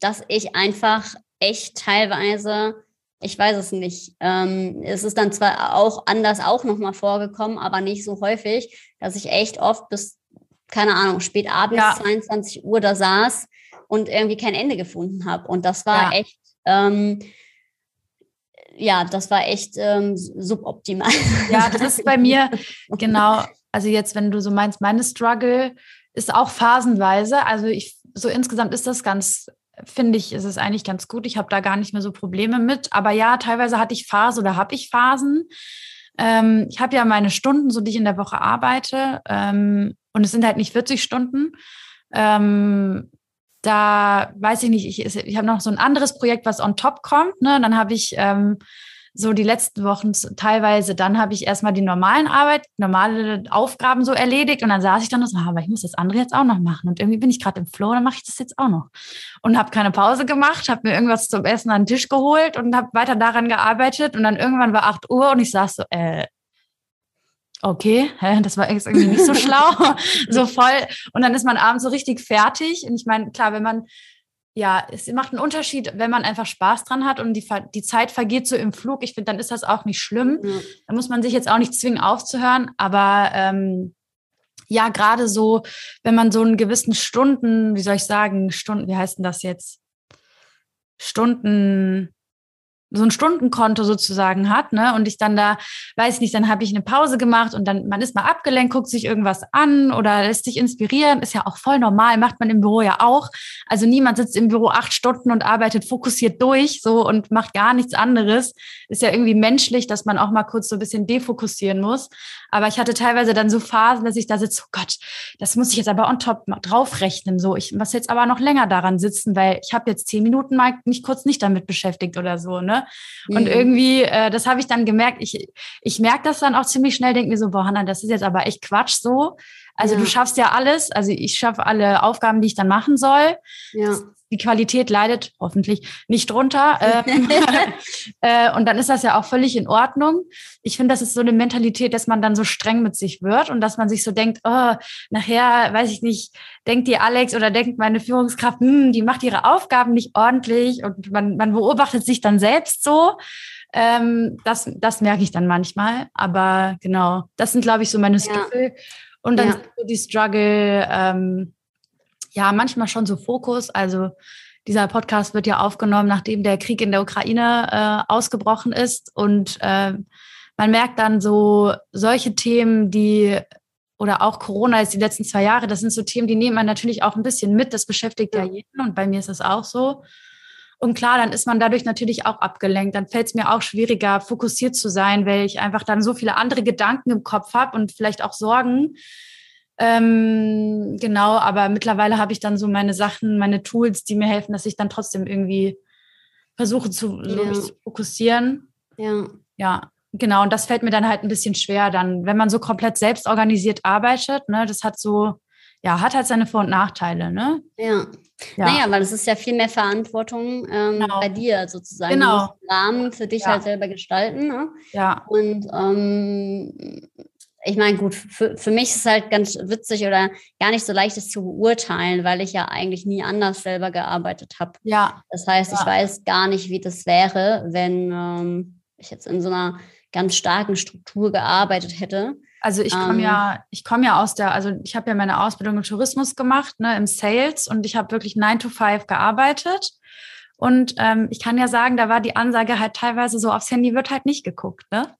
dass ich einfach echt teilweise, ich weiß es nicht, ähm, es ist dann zwar auch anders auch nochmal vorgekommen, aber nicht so häufig, dass ich echt oft bis, keine Ahnung, spät abends, ja. 22 Uhr da saß und irgendwie kein Ende gefunden habe. Und das war ja. echt, ähm, ja, das war echt ähm, suboptimal. Ja, das ist bei mir genau. Also jetzt, wenn du so meinst, meine Struggle ist auch phasenweise. Also ich, so insgesamt ist das ganz, finde ich, ist es eigentlich ganz gut. Ich habe da gar nicht mehr so Probleme mit. Aber ja, teilweise hatte ich Phasen oder habe ich Phasen. Ähm, ich habe ja meine Stunden, so die ich in der Woche arbeite. Ähm, und es sind halt nicht 40 Stunden. Ähm, da weiß ich nicht, ich, ich habe noch so ein anderes Projekt, was on top kommt. Ne? Dann habe ich ähm, so die letzten Wochen teilweise, dann habe ich erstmal die normalen Arbeit, normale Aufgaben so erledigt und dann saß ich dann und so, ah, aber ich muss das andere jetzt auch noch machen. Und irgendwie bin ich gerade im Flow, dann mache ich das jetzt auch noch. Und habe keine Pause gemacht, habe mir irgendwas zum Essen an den Tisch geholt und habe weiter daran gearbeitet. Und dann irgendwann war 8 Uhr und ich saß so, äh, okay, das war irgendwie nicht so schlau, so voll. Und dann ist man abends so richtig fertig. Und ich meine, klar, wenn man, ja, es macht einen Unterschied, wenn man einfach Spaß dran hat und die, die Zeit vergeht so im Flug. Ich finde, dann ist das auch nicht schlimm. Mhm. Da muss man sich jetzt auch nicht zwingen aufzuhören. Aber ähm, ja, gerade so, wenn man so einen gewissen Stunden, wie soll ich sagen, Stunden, wie heißt denn das jetzt? Stunden, so ein Stundenkonto sozusagen hat, ne? Und ich dann da, weiß nicht, dann habe ich eine Pause gemacht und dann, man ist mal abgelenkt, guckt sich irgendwas an oder lässt sich inspirieren, ist ja auch voll normal, macht man im Büro ja auch. Also niemand sitzt im Büro acht Stunden und arbeitet fokussiert durch so und macht gar nichts anderes. Ist ja irgendwie menschlich, dass man auch mal kurz so ein bisschen defokussieren muss. Aber ich hatte teilweise dann so Phasen, dass ich da sitze, oh Gott, das muss ich jetzt aber on top draufrechnen. So, ich muss jetzt aber noch länger daran sitzen, weil ich habe jetzt zehn Minuten mal mich kurz nicht damit beschäftigt oder so, ne? Und mhm. irgendwie, äh, das habe ich dann gemerkt, ich, ich merke das dann auch ziemlich schnell, denke mir so, boah, Hanna, das ist jetzt aber echt Quatsch so. Also ja. du schaffst ja alles, also ich schaffe alle Aufgaben, die ich dann machen soll. Ja. Die Qualität leidet hoffentlich nicht drunter. Ähm, äh, und dann ist das ja auch völlig in Ordnung. Ich finde, das ist so eine Mentalität, dass man dann so streng mit sich wird und dass man sich so denkt, oh, nachher, weiß ich nicht, denkt die Alex oder denkt meine Führungskraft, hm, die macht ihre Aufgaben nicht ordentlich und man, man beobachtet sich dann selbst so. Ähm, das, das merke ich dann manchmal. Aber genau, das sind, glaube ich, so meine. Ja. Und dann ja. so die Struggle, ähm, ja, manchmal schon so Fokus. Also dieser Podcast wird ja aufgenommen, nachdem der Krieg in der Ukraine äh, ausgebrochen ist. Und äh, man merkt dann so solche Themen, die oder auch Corona ist die letzten zwei Jahre, das sind so Themen, die nehmen man natürlich auch ein bisschen mit. Das beschäftigt ja jeden und bei mir ist das auch so. Und klar, dann ist man dadurch natürlich auch abgelenkt. Dann fällt es mir auch schwieriger, fokussiert zu sein, weil ich einfach dann so viele andere Gedanken im Kopf habe und vielleicht auch Sorgen. Ähm, genau, aber mittlerweile habe ich dann so meine Sachen, meine Tools, die mir helfen, dass ich dann trotzdem irgendwie versuche zu, so ja. zu fokussieren. Ja. Ja, genau. Und das fällt mir dann halt ein bisschen schwer, dann, wenn man so komplett selbst organisiert arbeitet, ne, das hat so, ja, hat halt seine Vor- und Nachteile, ne? Ja. ja. Naja, weil es ist ja viel mehr Verantwortung ähm, genau. bei dir sozusagen. Genau. Du Rahmen für dich ja. halt selber gestalten. Ne? Ja. Und ähm, ich meine, gut, für, für mich ist es halt ganz witzig oder gar nicht so leicht, es zu beurteilen, weil ich ja eigentlich nie anders selber gearbeitet habe. Ja. Das heißt, ja. ich weiß gar nicht, wie das wäre, wenn ähm, ich jetzt in so einer ganz starken Struktur gearbeitet hätte. Also ich komme ähm, ja, ich komme ja aus der, also ich habe ja meine Ausbildung im Tourismus gemacht, ne, im Sales und ich habe wirklich 9 to 5 gearbeitet. Und ähm, ich kann ja sagen, da war die Ansage halt teilweise so, aufs Handy wird halt nicht geguckt, ne?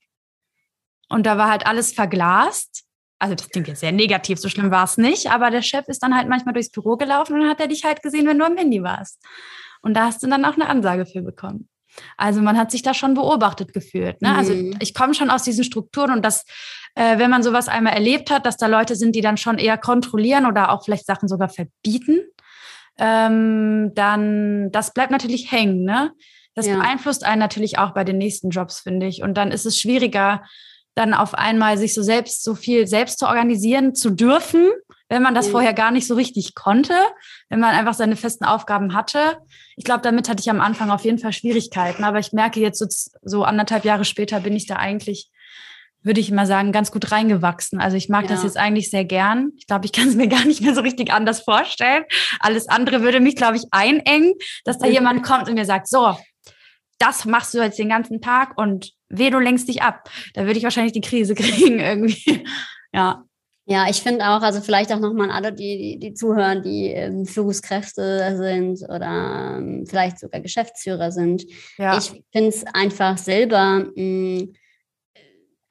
Und da war halt alles verglast. Also das klingt jetzt sehr negativ, so schlimm war es nicht, aber der Chef ist dann halt manchmal durchs Büro gelaufen und dann hat er dich halt gesehen, wenn du am Handy warst. Und da hast du dann auch eine Ansage für bekommen. Also man hat sich da schon beobachtet gefühlt. Ne? Also mhm. Also ich komme schon aus diesen Strukturen und das, äh, wenn man sowas einmal erlebt hat, dass da Leute sind, die dann schon eher kontrollieren oder auch vielleicht Sachen sogar verbieten, ähm, dann das bleibt natürlich hängen. Ne? Das ja. beeinflusst einen natürlich auch bei den nächsten Jobs, finde ich. Und dann ist es schwieriger, dann auf einmal sich so selbst so viel selbst zu organisieren zu dürfen, wenn man das mhm. vorher gar nicht so richtig konnte, wenn man einfach seine festen Aufgaben hatte. Ich glaube, damit hatte ich am Anfang auf jeden Fall Schwierigkeiten, aber ich merke jetzt so, so anderthalb Jahre später bin ich da eigentlich, würde ich mal sagen, ganz gut reingewachsen. Also ich mag ja. das jetzt eigentlich sehr gern. Ich glaube, ich kann es mir gar nicht mehr so richtig anders vorstellen. Alles andere würde mich, glaube ich, einengen, dass da jemand kommt und mir sagt, so, das machst du jetzt den ganzen Tag und weh, du lenkst dich ab. Da würde ich wahrscheinlich die Krise kriegen irgendwie. ja. Ja, ich finde auch, also vielleicht auch nochmal alle, die, die, die zuhören, die ähm, Führungskräfte sind oder ähm, vielleicht sogar Geschäftsführer sind. Ja. Ich finde es einfach selber, mh, mm,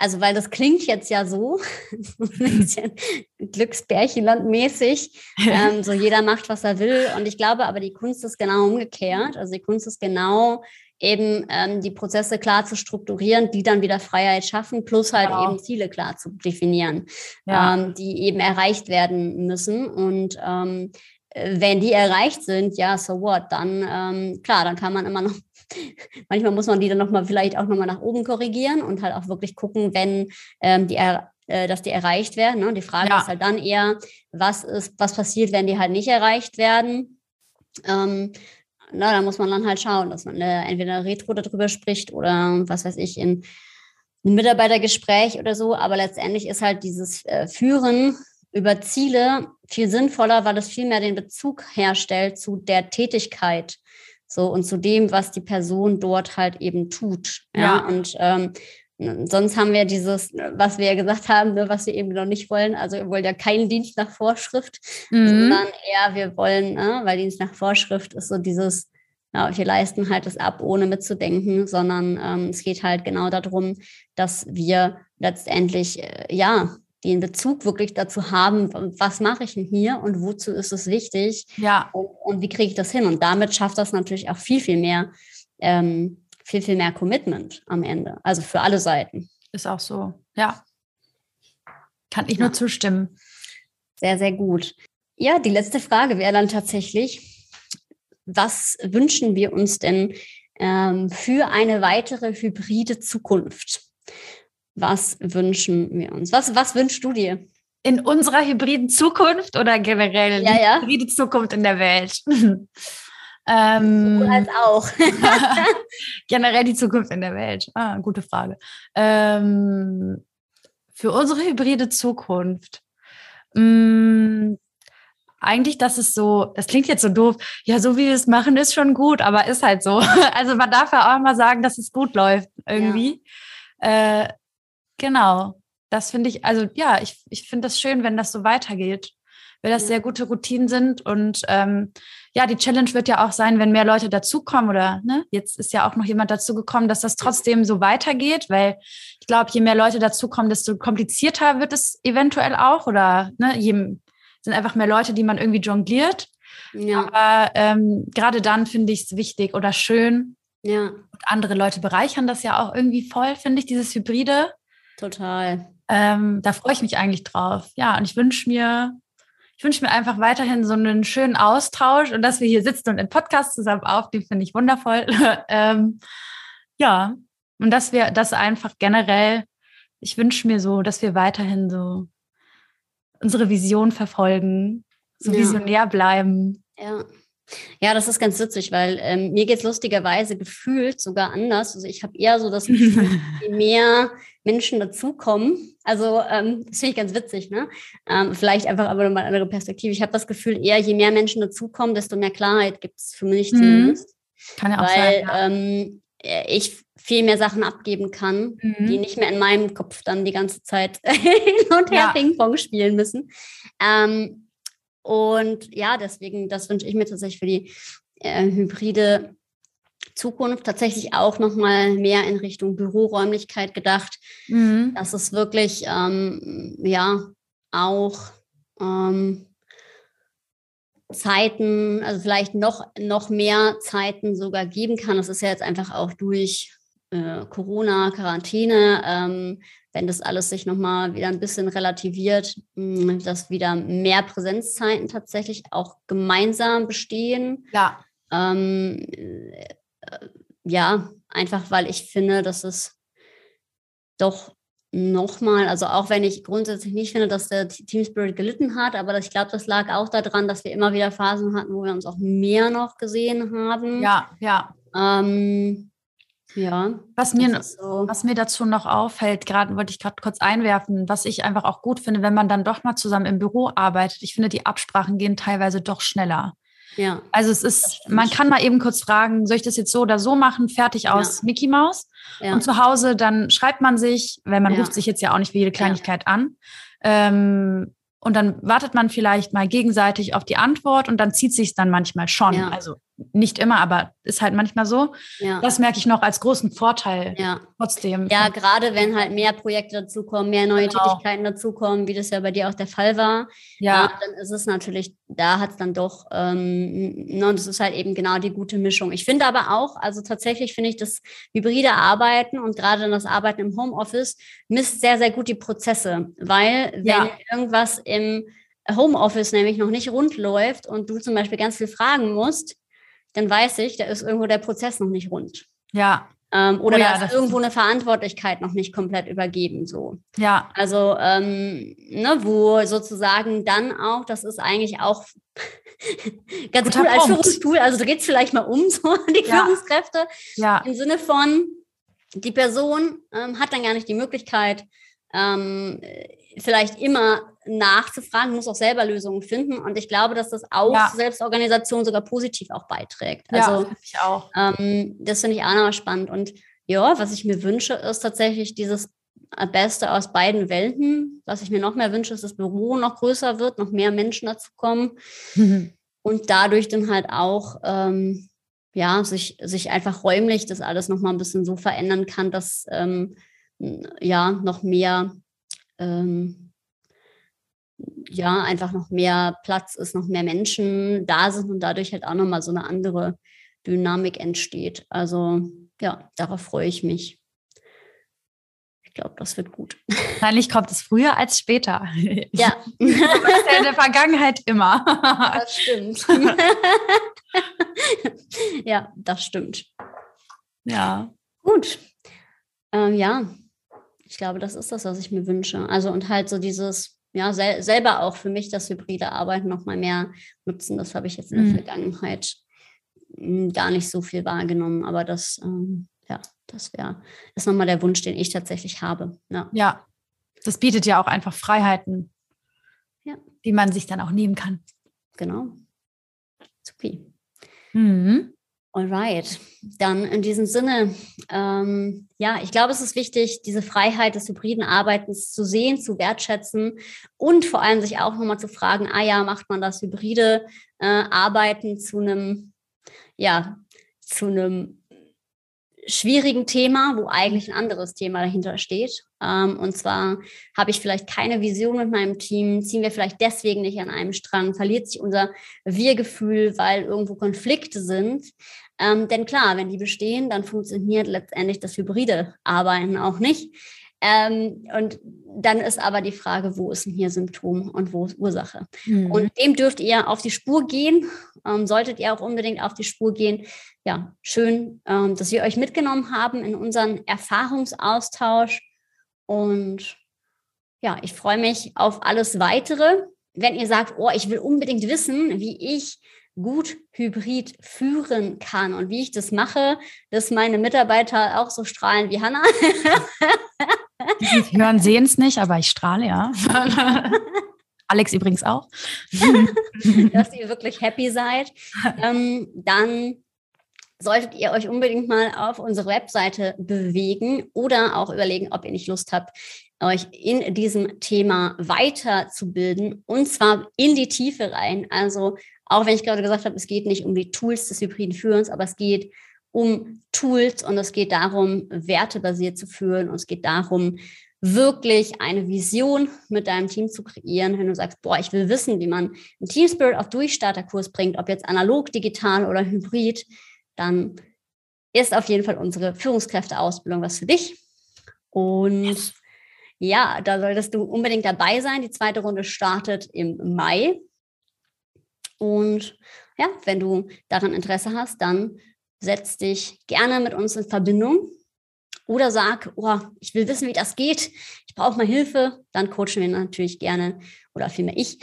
also weil das klingt jetzt ja so, so ein bisschen Glücksbärchenland-mäßig, ähm, so jeder macht, was er will. Und ich glaube aber, die Kunst ist genau umgekehrt. Also die Kunst ist genau eben ähm, die Prozesse klar zu strukturieren, die dann wieder Freiheit schaffen, plus halt genau. eben Ziele klar zu definieren, ja. ähm, die eben erreicht werden müssen. Und ähm, wenn die erreicht sind, ja, so what, dann ähm, klar, dann kann man immer noch, manchmal muss man die dann nochmal vielleicht auch nochmal nach oben korrigieren und halt auch wirklich gucken, wenn ähm, die er äh, dass die erreicht werden. Ne? Die Frage ja. ist halt dann eher, was ist, was passiert, wenn die halt nicht erreicht werden? Ähm, na, da muss man dann halt schauen, dass man äh, entweder Retro darüber spricht oder was weiß ich, in einem Mitarbeitergespräch oder so. Aber letztendlich ist halt dieses äh, Führen über Ziele viel sinnvoller, weil es viel mehr den Bezug herstellt zu der Tätigkeit. So und zu dem, was die Person dort halt eben tut. Ja, ja. und ähm, Sonst haben wir dieses, was wir ja gesagt haben, ne, was wir eben noch nicht wollen. Also wir wollen ja keinen Dienst nach Vorschrift, mhm. sondern eher wir wollen, ne, weil Dienst nach Vorschrift ist so dieses, ja, wir leisten halt das ab, ohne mitzudenken, sondern ähm, es geht halt genau darum, dass wir letztendlich, äh, ja, den Bezug wirklich dazu haben, was mache ich denn hier und wozu ist es wichtig ja. und, und wie kriege ich das hin. Und damit schafft das natürlich auch viel, viel mehr ähm, viel, viel mehr Commitment am Ende. Also für alle Seiten. Ist auch so, ja. Kann ich ja. nur zustimmen. Sehr, sehr gut. Ja, die letzte Frage wäre dann tatsächlich, was wünschen wir uns denn ähm, für eine weitere hybride Zukunft? Was wünschen wir uns? Was, was wünschst du dir? In unserer hybriden Zukunft oder generell ja, ja. hybride Zukunft in der Welt? Ähm, so als auch. generell die Zukunft in der Welt. Ah, gute Frage. Ähm, für unsere hybride Zukunft. Mh, mm, eigentlich, dass es so, das klingt jetzt so doof, ja, so wie wir es machen, ist schon gut, aber ist halt so. Also man darf ja auch mal sagen, dass es gut läuft irgendwie. Ja. Äh, genau. Das finde ich, also ja, ich, ich finde das schön, wenn das so weitergeht weil das ja. sehr gute Routinen sind. Und ähm, ja, die Challenge wird ja auch sein, wenn mehr Leute dazukommen oder ne, jetzt ist ja auch noch jemand dazugekommen, dass das trotzdem so weitergeht, weil ich glaube, je mehr Leute dazukommen, desto komplizierter wird es eventuell auch oder ne, je, sind einfach mehr Leute, die man irgendwie jongliert. Ja. Aber ähm, gerade dann finde ich es wichtig oder schön. Ja. Und andere Leute bereichern das ja auch irgendwie voll, finde ich, dieses Hybride. Total. Ähm, da freue ich mich eigentlich drauf. Ja, und ich wünsche mir, ich wünsche mir einfach weiterhin so einen schönen Austausch und dass wir hier sitzen und einen Podcast zusammen aufnehmen, finde ich wundervoll. ähm, ja, und dass wir das einfach generell, ich wünsche mir so, dass wir weiterhin so unsere Vision verfolgen, so ja. visionär bleiben. Ja. Ja, das ist ganz witzig, weil ähm, mir geht es lustigerweise gefühlt sogar anders. Also ich habe eher so das Gefühl, je mehr Menschen dazukommen, also ähm, das finde ich ganz witzig, ne? Ähm, vielleicht einfach aber nochmal eine andere Perspektive. Ich habe das Gefühl, eher je mehr Menschen dazukommen, desto mehr Klarheit gibt es für mich mhm. zumindest. Kann ja auch weil, sein. Ja. Ähm, ich viel mehr Sachen abgeben kann, mhm. die nicht mehr in meinem Kopf dann die ganze Zeit hin und her ja. Ping-Pong spielen müssen. Ähm, und ja, deswegen, das wünsche ich mir tatsächlich für die äh, hybride Zukunft tatsächlich auch nochmal mehr in Richtung Büroräumlichkeit gedacht. Mhm. Dass es wirklich, ähm, ja, auch ähm, Zeiten, also vielleicht noch, noch mehr Zeiten sogar geben kann. Das ist ja jetzt einfach auch durch äh, Corona, Quarantäne, ähm, wenn das alles sich nochmal wieder ein bisschen relativiert, hm, dass wieder mehr Präsenzzeiten tatsächlich auch gemeinsam bestehen. Ja. Ähm, äh, ja, einfach weil ich finde, dass es doch nochmal, also auch wenn ich grundsätzlich nicht finde, dass der Team Spirit gelitten hat, aber ich glaube, das lag auch daran, dass wir immer wieder Phasen hatten, wo wir uns auch mehr noch gesehen haben. Ja, ja. Ähm, ja. Was mir, so. was mir dazu noch auffällt, gerade wollte ich gerade kurz einwerfen, was ich einfach auch gut finde, wenn man dann doch mal zusammen im Büro arbeitet. Ich finde, die Absprachen gehen teilweise doch schneller. Ja. Also es ist, man kann mal eben kurz fragen, soll ich das jetzt so oder so machen? Fertig aus ja. Mickey Mouse. Ja. Und zu Hause dann schreibt man sich, weil man ja. ruft sich jetzt ja auch nicht für jede Kleinigkeit an. Ähm, und dann wartet man vielleicht mal gegenseitig auf die Antwort und dann zieht sich dann manchmal schon. Also nicht immer, aber ist halt manchmal so. Ja. Das merke ich noch als großen Vorteil ja. trotzdem. Ja, gerade wenn halt mehr Projekte dazukommen, mehr neue genau. Tätigkeiten dazukommen, wie das ja bei dir auch der Fall war. Ja. dann ist es natürlich, da hat es dann doch, ähm, ne, das ist halt eben genau die gute Mischung. Ich finde aber auch, also tatsächlich finde ich das hybride Arbeiten und gerade das Arbeiten im Homeoffice misst sehr, sehr gut die Prozesse, weil wenn irgendwas im Homeoffice nämlich noch nicht rund läuft und du zum Beispiel ganz viel fragen musst, dann weiß ich, da ist irgendwo der Prozess noch nicht rund. Ja. Ähm, oder oh ja, da ist irgendwo eine Verantwortlichkeit noch nicht komplett übergeben. So. Ja. Also, ähm, ne, wo sozusagen dann auch, das ist eigentlich auch ganz Guter cool als Führungstool. Also du gehst vielleicht mal um, so die ja. Führungskräfte. Ja. Im Sinne von, die Person ähm, hat dann gar nicht die Möglichkeit, ähm, vielleicht immer nachzufragen, muss auch selber Lösungen finden. Und ich glaube, dass das auch ja. Selbstorganisation sogar positiv auch beiträgt. Also, ja, ich auch. Ähm, das finde ich auch nochmal spannend. Und ja, was ich mir wünsche, ist tatsächlich dieses Beste aus beiden Welten. Was ich mir noch mehr wünsche, ist, dass das Büro noch größer wird, noch mehr Menschen dazu kommen. Mhm. Und dadurch dann halt auch, ähm, ja, sich, sich einfach räumlich das alles nochmal ein bisschen so verändern kann, dass ähm, ja noch mehr ähm, ja, einfach noch mehr Platz ist, noch mehr Menschen da sind und dadurch halt auch nochmal so eine andere Dynamik entsteht. Also ja, darauf freue ich mich. Ich glaube, das wird gut. Wahrscheinlich kommt es früher als später. Ja. Das ist ja in der Vergangenheit immer. Das stimmt. ja, das stimmt. Ja. Gut. Ähm, ja, ich glaube, das ist das, was ich mir wünsche. Also und halt so dieses, ja, sel selber auch für mich das hybride Arbeiten noch mal mehr nutzen. Das habe ich jetzt in der mhm. Vergangenheit hm, gar nicht so viel wahrgenommen. Aber das, ähm, ja, das wäre, ist nochmal der Wunsch, den ich tatsächlich habe. Ja. ja, das bietet ja auch einfach Freiheiten, ja. die man sich dann auch nehmen kann. Genau. Supi. Mhm. Alright, dann in diesem Sinne, ähm, ja, ich glaube, es ist wichtig, diese Freiheit des hybriden Arbeitens zu sehen, zu wertschätzen und vor allem sich auch nochmal zu fragen, ah ja, macht man das hybride äh, Arbeiten zu einem, ja, zu einem schwierigen Thema, wo eigentlich ein anderes Thema dahinter steht. Ähm, und zwar habe ich vielleicht keine Vision mit meinem Team, ziehen wir vielleicht deswegen nicht an einem Strang, verliert sich unser Wir-Gefühl, weil irgendwo Konflikte sind. Ähm, denn klar, wenn die bestehen, dann funktioniert letztendlich das hybride Arbeiten auch nicht. Ähm, und dann ist aber die Frage, wo ist denn hier Symptom und wo ist Ursache? Mhm. Und dem dürft ihr auf die Spur gehen, ähm, solltet ihr auch unbedingt auf die Spur gehen. Ja, schön, ähm, dass wir euch mitgenommen haben in unseren Erfahrungsaustausch. Und ja, ich freue mich auf alles weitere. Wenn ihr sagt, oh, ich will unbedingt wissen, wie ich gut hybrid führen kann und wie ich das mache, dass meine Mitarbeiter auch so strahlen wie Hanna. Die hören, sehen es nicht, aber ich strahle, ja. Alex übrigens auch. dass ihr wirklich happy seid. Ähm, dann solltet ihr euch unbedingt mal auf unsere Webseite bewegen oder auch überlegen, ob ihr nicht Lust habt, euch in diesem Thema weiterzubilden und zwar in die Tiefe rein. Also auch wenn ich gerade gesagt habe, es geht nicht um die Tools des hybriden Führens, aber es geht um Tools und es geht darum, wertebasiert zu führen und es geht darum, wirklich eine Vision mit deinem Team zu kreieren, wenn du sagst, boah, ich will wissen, wie man einen Team Spirit auf Durchstarterkurs bringt, ob jetzt analog, digital oder hybrid, dann ist auf jeden Fall unsere Führungskräfteausbildung was für dich. Und ja, da solltest du unbedingt dabei sein. Die zweite Runde startet im Mai. Und ja, wenn du daran Interesse hast, dann setz dich gerne mit uns in Verbindung oder sag, oh, ich will wissen, wie das geht, ich brauche mal Hilfe, dann coachen wir natürlich gerne oder vielmehr ich,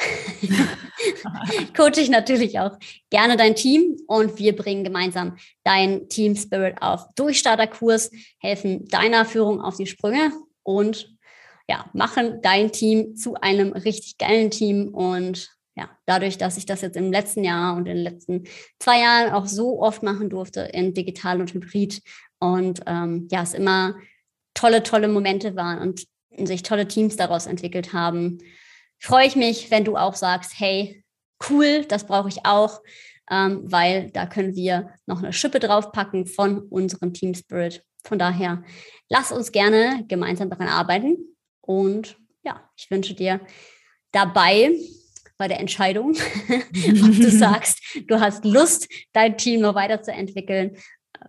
coache ich natürlich auch gerne dein Team und wir bringen gemeinsam dein Team Spirit auf Durchstarterkurs, helfen deiner Führung auf die Sprünge und ja, machen dein Team zu einem richtig geilen Team und ja, dadurch, dass ich das jetzt im letzten Jahr und in den letzten zwei Jahren auch so oft machen durfte in digital und hybrid und ähm, ja, es immer tolle, tolle Momente waren und sich tolle Teams daraus entwickelt haben, freue ich mich, wenn du auch sagst, hey, cool, das brauche ich auch, ähm, weil da können wir noch eine Schippe draufpacken von unserem Team Spirit. Von daher, lass uns gerne gemeinsam daran arbeiten und ja, ich wünsche dir dabei bei der Entscheidung, ob du sagst, du hast Lust, dein Team noch weiterzuentwickeln.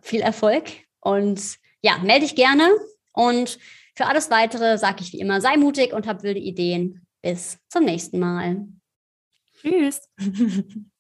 Viel Erfolg und ja, melde dich gerne. Und für alles weitere sage ich wie immer, sei mutig und hab wilde Ideen. Bis zum nächsten Mal. Tschüss.